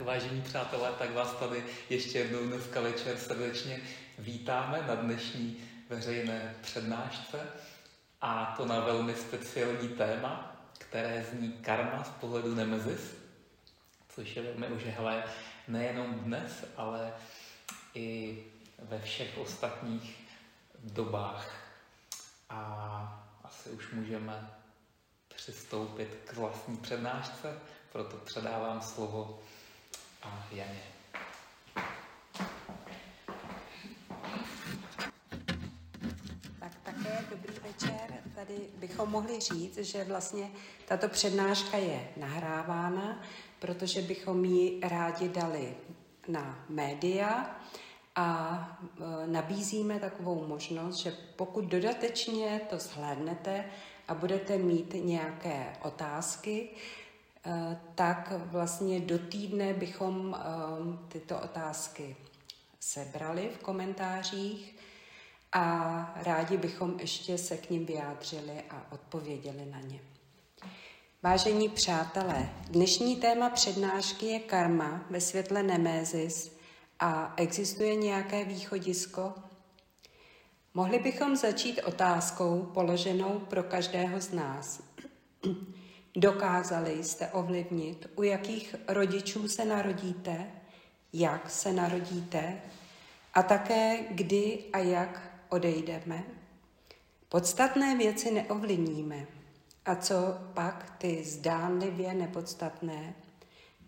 Tak vážení přátelé, tak vás tady ještě jednou dneska večer srdečně vítáme na dnešní veřejné přednášce a to na velmi speciální téma, které zní karma z pohledu Nemezis, což je velmi užehlé nejenom dnes, ale i ve všech ostatních dobách. A asi už můžeme přistoupit k vlastní přednášce, proto předávám slovo a Janě. Tak také dobrý večer. Tady bychom mohli říct, že vlastně tato přednáška je nahrávána, protože bychom ji rádi dali na média a e, nabízíme takovou možnost, že pokud dodatečně to zhlédnete a budete mít nějaké otázky, tak vlastně do týdne bychom eh, tyto otázky sebrali v komentářích a rádi bychom ještě se k ním vyjádřili a odpověděli na ně. Vážení přátelé, dnešní téma přednášky je karma ve světle Nemézis a existuje nějaké východisko? Mohli bychom začít otázkou položenou pro každého z nás. Dokázali jste ovlivnit, u jakých rodičů se narodíte, jak se narodíte a také kdy a jak odejdeme. Podstatné věci neovlivníme. A co pak ty zdánlivě nepodstatné?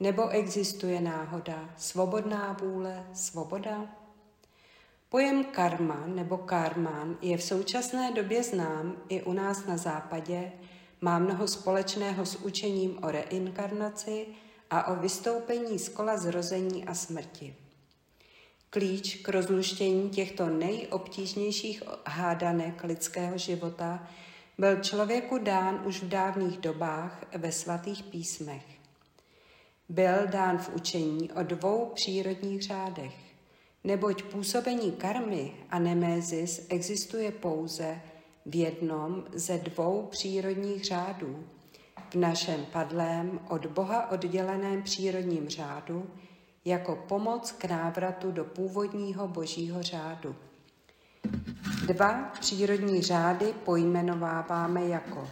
Nebo existuje náhoda, svobodná vůle, svoboda? Pojem karma nebo karmán je v současné době znám i u nás na západě má mnoho společného s učením o reinkarnaci a o vystoupení z kola zrození a smrti. Klíč k rozluštění těchto nejobtížnějších hádanek lidského života byl člověku dán už v dávných dobách ve svatých písmech. Byl dán v učení o dvou přírodních řádech, neboť působení karmy a nemézis existuje pouze v jednom ze dvou přírodních řádů, v našem padlém od Boha odděleném přírodním řádu, jako pomoc k návratu do původního božího řádu. Dva přírodní řády pojmenováváme jako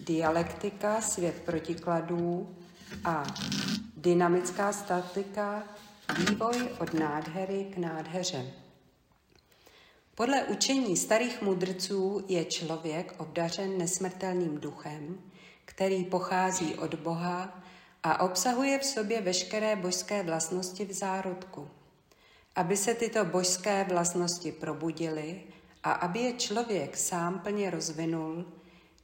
dialektika, svět protikladů a dynamická statika, vývoj od nádhery k nádheře. Podle učení starých mudrců je člověk obdařen nesmrtelným duchem, který pochází od Boha a obsahuje v sobě veškeré božské vlastnosti v zárodku. Aby se tyto božské vlastnosti probudily a aby je člověk sám plně rozvinul,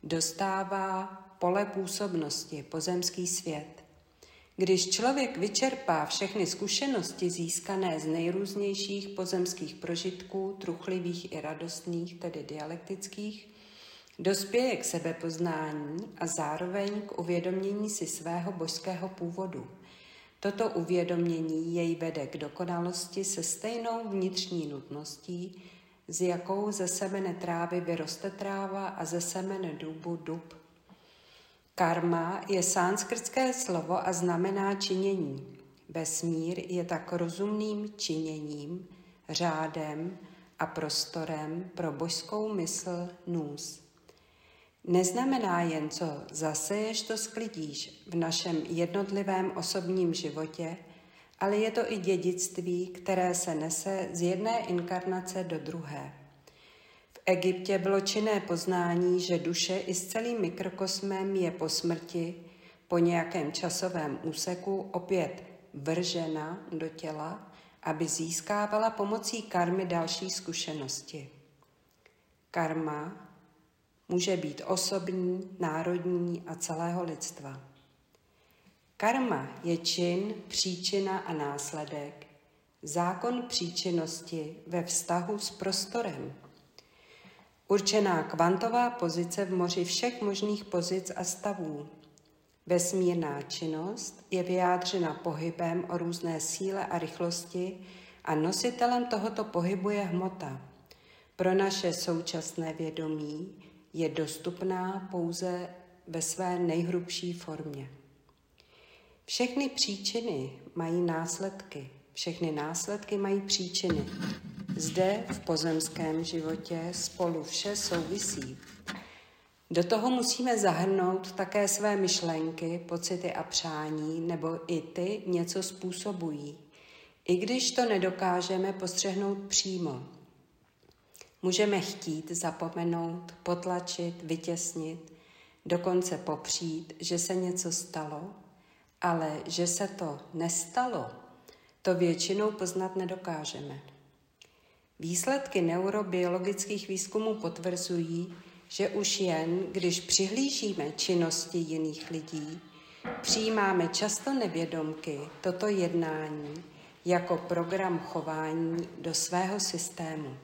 dostává pole působnosti pozemský svět – když člověk vyčerpá všechny zkušenosti získané z nejrůznějších pozemských prožitků, truchlivých i radostných, tedy dialektických, dospěje k sebepoznání a zároveň k uvědomění si svého božského původu. Toto uvědomění jej vede k dokonalosti se stejnou vnitřní nutností, z jakou ze semene trávy vyroste tráva a ze semene dubu dub Karma je sánskrtské slovo a znamená činění. Vesmír je tak rozumným činěním, řádem a prostorem pro božskou mysl nůz. Neznamená jen, co zaseješ, to sklidíš v našem jednotlivém osobním životě, ale je to i dědictví, které se nese z jedné inkarnace do druhé. Egyptě bylo činné poznání, že duše i s celým mikrokosmem je po smrti, po nějakém časovém úseku opět vržena do těla, aby získávala pomocí karmy další zkušenosti. Karma může být osobní, národní a celého lidstva. Karma je čin, příčina a následek, zákon příčinnosti ve vztahu s prostorem – Určená kvantová pozice v moři všech možných pozic a stavů. Vesmírná činnost je vyjádřena pohybem o různé síle a rychlosti a nositelem tohoto pohybu je hmota. Pro naše současné vědomí je dostupná pouze ve své nejhrubší formě. Všechny příčiny mají následky, všechny následky mají příčiny. Zde v pozemském životě spolu vše souvisí. Do toho musíme zahrnout také své myšlenky, pocity a přání, nebo i ty něco způsobují, i když to nedokážeme postřehnout přímo. Můžeme chtít zapomenout, potlačit, vytěsnit, dokonce popřít, že se něco stalo, ale že se to nestalo, to většinou poznat nedokážeme. Výsledky neurobiologických výzkumů potvrzují, že už jen, když přihlížíme činnosti jiných lidí, přijímáme často nevědomky toto jednání jako program chování do svého systému.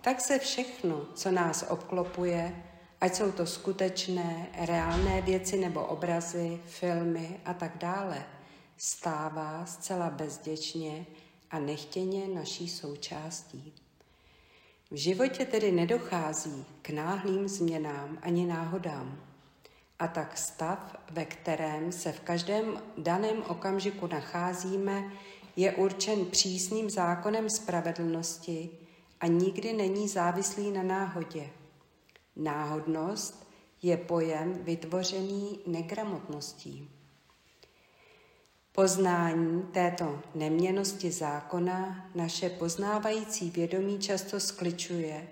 Tak se všechno, co nás obklopuje, ať jsou to skutečné, reálné věci nebo obrazy, filmy a tak dále, stává zcela bezděčně a nechtěně naší součástí. V životě tedy nedochází k náhlým změnám ani náhodám. A tak stav, ve kterém se v každém daném okamžiku nacházíme, je určen přísným zákonem spravedlnosti a nikdy není závislý na náhodě. Náhodnost je pojem vytvořený negramotností. Poznání této neměnosti zákona naše poznávající vědomí často skličuje,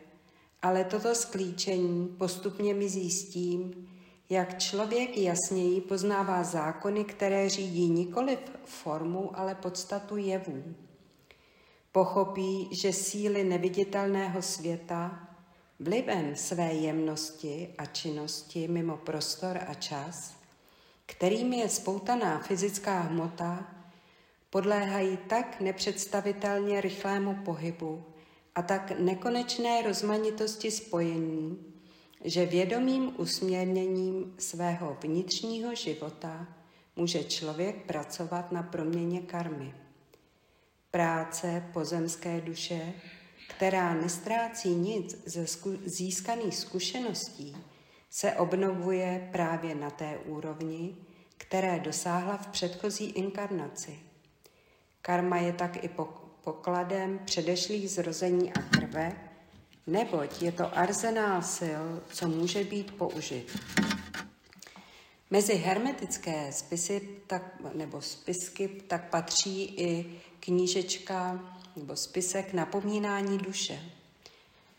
ale toto sklíčení postupně mizí s tím, jak člověk jasněji poznává zákony, které řídí nikoli formu, ale podstatu jevů. Pochopí, že síly neviditelného světa vlivem své jemnosti a činnosti mimo prostor a čas, kterým je spoutaná fyzická hmota, podléhají tak nepředstavitelně rychlému pohybu a tak nekonečné rozmanitosti spojení, že vědomým usměrněním svého vnitřního života může člověk pracovat na proměně karmy. Práce pozemské duše, která nestrácí nic ze získaných zkušeností, se obnovuje právě na té úrovni, které dosáhla v předchozí inkarnaci. Karma je tak i pokladem předešlých zrození a krve, neboť je to arzenál sil, co může být použit. Mezi hermetické spisy tak, nebo spisky tak patří i knížečka nebo spisek napomínání duše.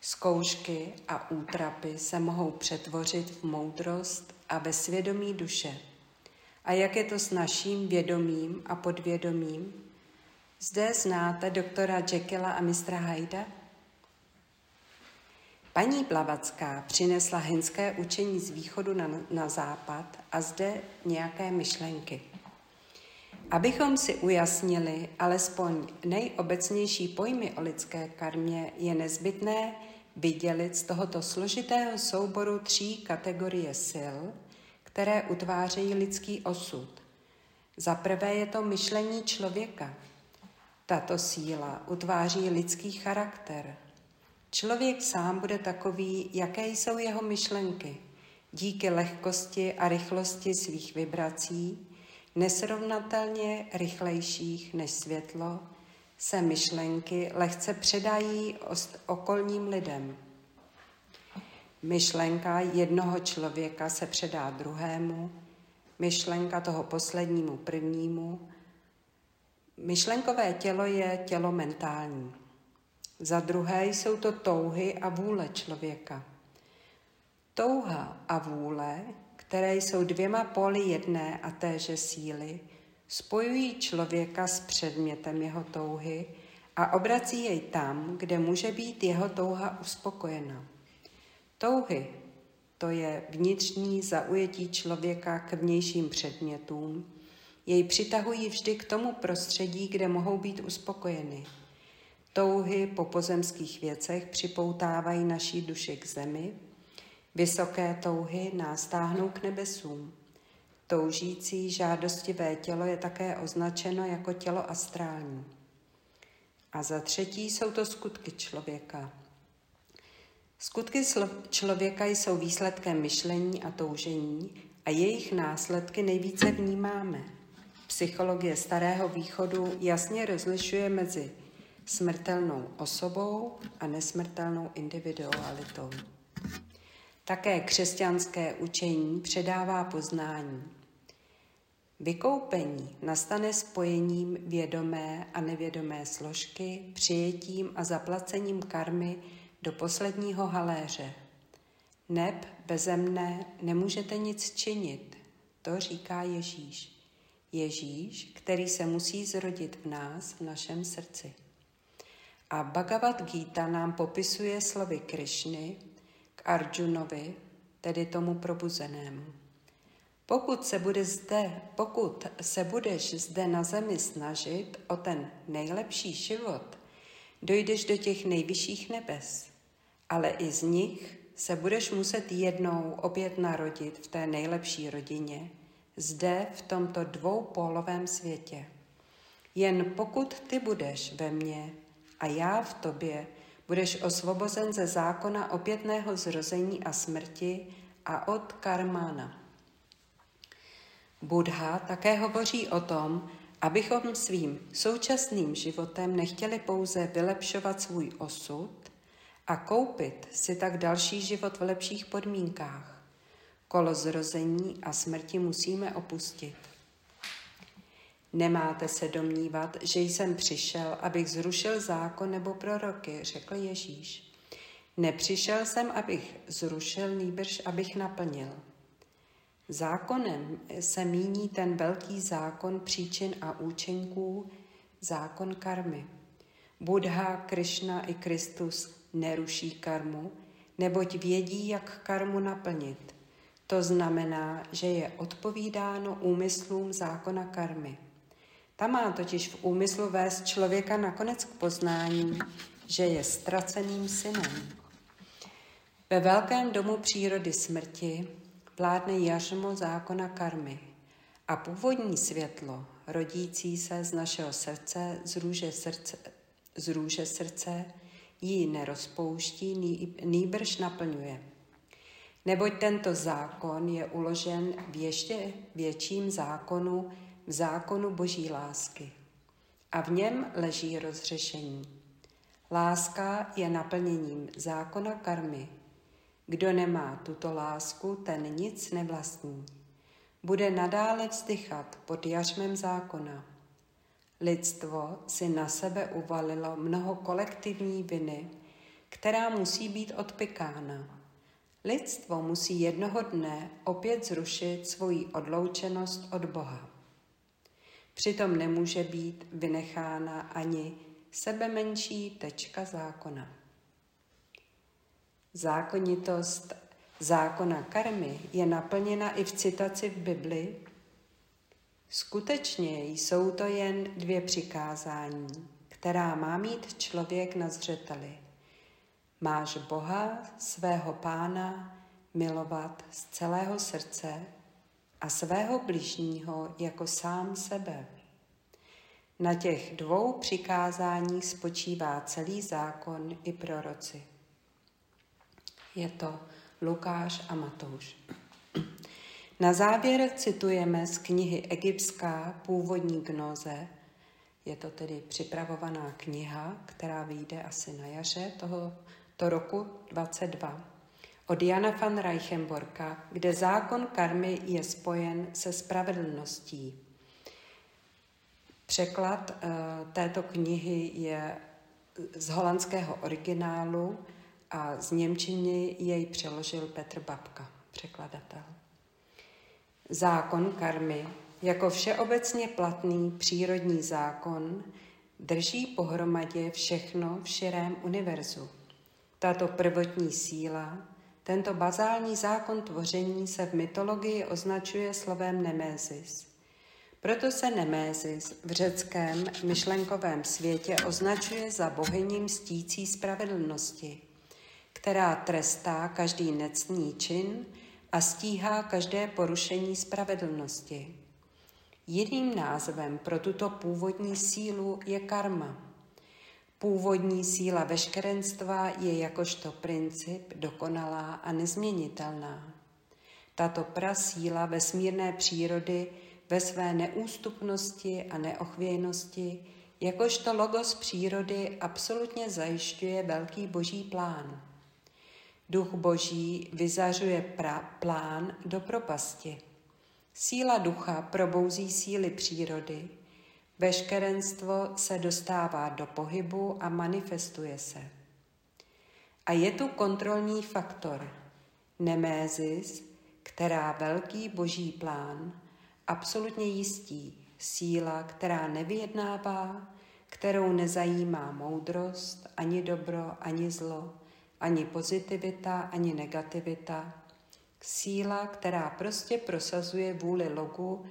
Zkoušky a útrapy se mohou přetvořit v moudrost a ve svědomí duše. A jak je to s naším vědomím a podvědomím? Zde znáte doktora Jekylla a mistra Hyda? Paní Blavacká přinesla henské učení z východu na, na západ a zde nějaké myšlenky. Abychom si ujasnili alespoň nejobecnější pojmy o lidské karmě, je nezbytné vydělit z tohoto složitého souboru tří kategorie sil, které utvářejí lidský osud. Za prvé je to myšlení člověka. Tato síla utváří lidský charakter. Člověk sám bude takový, jaké jsou jeho myšlenky. Díky lehkosti a rychlosti svých vibrací, nesrovnatelně rychlejších než světlo, se myšlenky lehce předají okolním lidem. Myšlenka jednoho člověka se předá druhému, myšlenka toho poslednímu prvnímu. Myšlenkové tělo je tělo mentální. Za druhé jsou to touhy a vůle člověka. Touha a vůle, které jsou dvěma póly jedné a téže síly, spojují člověka s předmětem jeho touhy a obrací jej tam, kde může být jeho touha uspokojena. Touhy, to je vnitřní zaujetí člověka k vnějším předmětům, jej přitahují vždy k tomu prostředí, kde mohou být uspokojeny. Touhy po pozemských věcech připoutávají naší duši k zemi, vysoké touhy nás táhnou k nebesům. Toužící žádostivé tělo je také označeno jako tělo astrální. A za třetí jsou to skutky člověka. Skutky člověka jsou výsledkem myšlení a toužení a jejich následky nejvíce vnímáme. Psychologie Starého východu jasně rozlišuje mezi smrtelnou osobou a nesmrtelnou individualitou. Také křesťanské učení předává poznání. Vykoupení nastane spojením vědomé a nevědomé složky, přijetím a zaplacením karmy do posledního haléře. Neb beze mne nemůžete nic činit, to říká Ježíš. Ježíš, který se musí zrodit v nás, v našem srdci. A Bhagavad Gita nám popisuje slovy Krišny k Arjunovi, tedy tomu probuzenému. Pokud se, bude zde, pokud se budeš zde na zemi snažit o ten nejlepší život, dojdeš do těch nejvyšších nebes, ale i z nich se budeš muset jednou opět narodit v té nejlepší rodině, zde v tomto dvoupólovém světě. Jen pokud ty budeš ve mně a já v tobě, budeš osvobozen ze zákona opětného zrození a smrti a od karmána. Buddha také hovoří o tom, abychom svým současným životem nechtěli pouze vylepšovat svůj osud a koupit si tak další život v lepších podmínkách. Kolo zrození a smrti musíme opustit. Nemáte se domnívat, že jsem přišel, abych zrušil zákon nebo proroky, řekl Ježíš. Nepřišel jsem, abych zrušil, nýbrž abych naplnil. Zákonem se míní ten velký zákon příčin a účinků, zákon karmy. Buddha, Krishna i Kristus neruší karmu, neboť vědí, jak karmu naplnit. To znamená, že je odpovídáno úmyslům zákona karmy. Ta má totiž v úmyslu vést člověka nakonec k poznání, že je ztraceným synem. Ve velkém domu přírody smrti vládne jařmo zákona karmy a původní světlo, rodící se z našeho srdce, z růže srdce, z růže srdce ji nerozpouští, nýbrž naplňuje. Neboť tento zákon je uložen v ještě větším zákonu, v zákonu boží lásky. A v něm leží rozřešení. Láska je naplněním zákona karmy, kdo nemá tuto lásku, ten nic nevlastní. Bude nadále vzdychat pod jařmem zákona. Lidstvo si na sebe uvalilo mnoho kolektivní viny, která musí být odpikána. Lidstvo musí jednoho dne opět zrušit svoji odloučenost od Boha. Přitom nemůže být vynechána ani sebe menší tečka zákona. Zákonitost zákona karmy je naplněna i v citaci v Bibli. Skutečně jsou to jen dvě přikázání, která má mít člověk na zřeteli. Máš Boha, svého pána, milovat z celého srdce a svého bližního jako sám sebe. Na těch dvou přikázáních spočívá celý zákon i proroci. Je to Lukáš a Matouš. Na závěr citujeme z knihy Egyptská původní gnoze. Je to tedy připravovaná kniha, která vyjde asi na jaře tohoto roku 22 od Jana van Reichenborka, kde zákon karmy je spojen se spravedlností. Překlad uh, této knihy je z holandského originálu a z Němčiny jej přeložil Petr Babka, překladatel. Zákon karmy, jako všeobecně platný přírodní zákon, drží pohromadě všechno v širém univerzu. Tato prvotní síla, tento bazální zákon tvoření se v mytologii označuje slovem nemézis. Proto se nemézis v řeckém myšlenkovém světě označuje za bohyní mstící spravedlnosti – která trestá každý necný čin a stíhá každé porušení spravedlnosti. Jiným názvem pro tuto původní sílu je karma. Původní síla veškerenstva je jakožto princip dokonalá a nezměnitelná. tato prasíla vesmírné přírody ve své neústupnosti a neochvějnosti, jakožto logos přírody absolutně zajišťuje velký boží plán. Duch boží vyzařuje pra- plán do propasti. Síla ducha probouzí síly přírody, veškerenstvo se dostává do pohybu a manifestuje se. A je tu kontrolní faktor, nemézis, která velký boží plán absolutně jistí, síla, která nevyjednává, kterou nezajímá moudrost, ani dobro, ani zlo, ani pozitivita, ani negativita. Síla, která prostě prosazuje vůli logu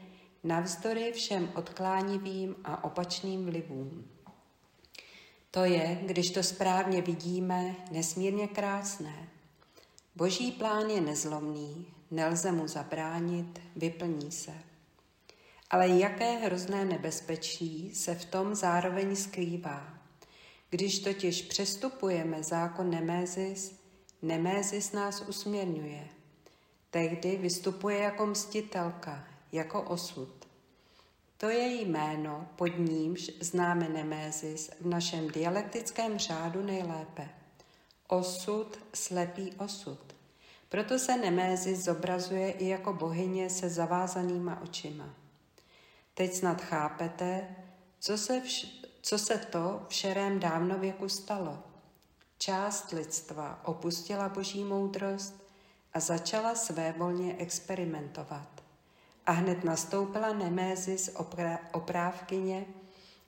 navzdory všem odklánivým a opačným vlivům. To je, když to správně vidíme, nesmírně krásné. Boží plán je nezlomný, nelze mu zabránit, vyplní se. Ale jaké hrozné nebezpečí se v tom zároveň skrývá. Když totiž přestupujeme zákon Nemézis, Nemézis nás usměrňuje. Tehdy vystupuje jako mstitelka, jako osud. To je jméno, pod nímž známe Nemézis v našem dialektickém řádu nejlépe. Osud, slepý osud. Proto se Nemézis zobrazuje i jako bohyně se zavázanýma očima. Teď snad chápete, co se, vš- co se to v šerém dávnověku stalo. Část lidstva opustila boží moudrost a začala svévolně experimentovat. A hned nastoupila Nemézis oprá- oprávkyně,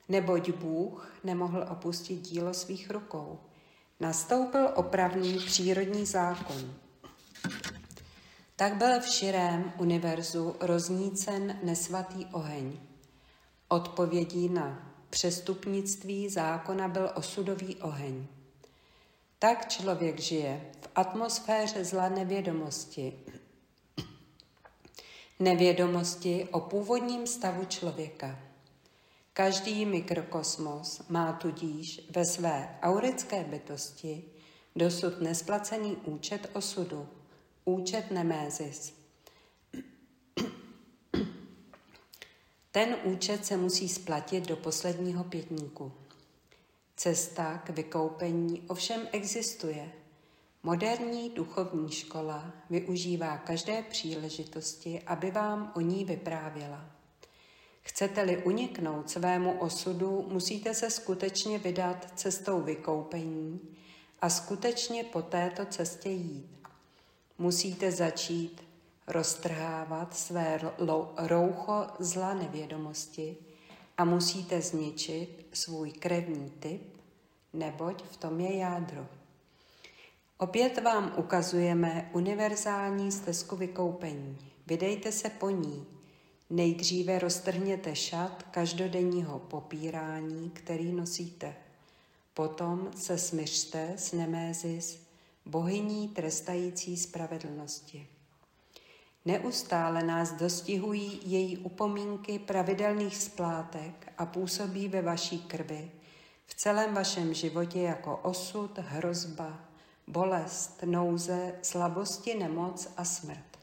neboť Bůh nemohl opustit dílo svých rukou. Nastoupil opravný přírodní zákon. Tak byl v širém univerzu roznícen nesvatý oheň. Odpovědí na přestupnictví zákona byl osudový oheň. Tak člověk žije v atmosféře zla nevědomosti. Nevědomosti o původním stavu člověka. Každý mikrokosmos má tudíž ve své aurické bytosti dosud nesplacený účet osudu, účet Nemézis. Ten účet se musí splatit do posledního pětníku. Cesta k vykoupení ovšem existuje. Moderní duchovní škola využívá každé příležitosti, aby vám o ní vyprávěla. Chcete-li uniknout svému osudu, musíte se skutečně vydat cestou vykoupení a skutečně po této cestě jít. Musíte začít roztrhávat své roucho zla nevědomosti a musíte zničit svůj krevní typ, neboť v tom je jádro. Opět vám ukazujeme univerzální stezku vykoupení. Vydejte se po ní. Nejdříve roztrhněte šat každodenního popírání, který nosíte. Potom se smyřte s Nemézis, bohyní trestající spravedlnosti. Neustále nás dostihují její upomínky pravidelných splátek a působí ve vaší krvi, v celém vašem životě jako osud, hrozba, bolest, nouze, slabosti, nemoc a smrt.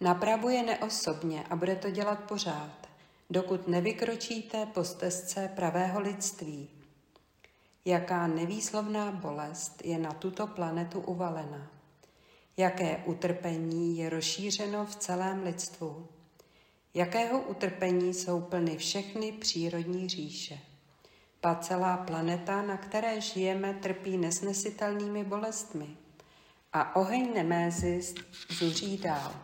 Napravuje neosobně a bude to dělat pořád, dokud nevykročíte po stezce pravého lidství. Jaká nevýslovná bolest je na tuto planetu uvalena. Jaké utrpení je rozšířeno v celém lidstvu. Jakého utrpení jsou plny všechny přírodní říše. Pa celá planeta, na které žijeme, trpí nesnesitelnými bolestmi. A oheň Nemézis zuří dál.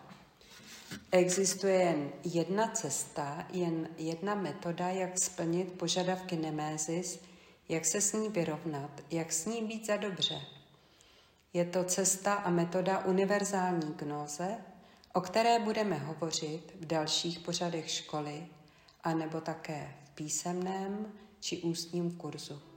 Existuje jen jedna cesta, jen jedna metoda, jak splnit požadavky Nemézis, jak se s ní vyrovnat, jak s ní být za dobře. Je to cesta a metoda univerzální gnóze, o které budeme hovořit v dalších pořadech školy, anebo také v písemném či ústním kurzu.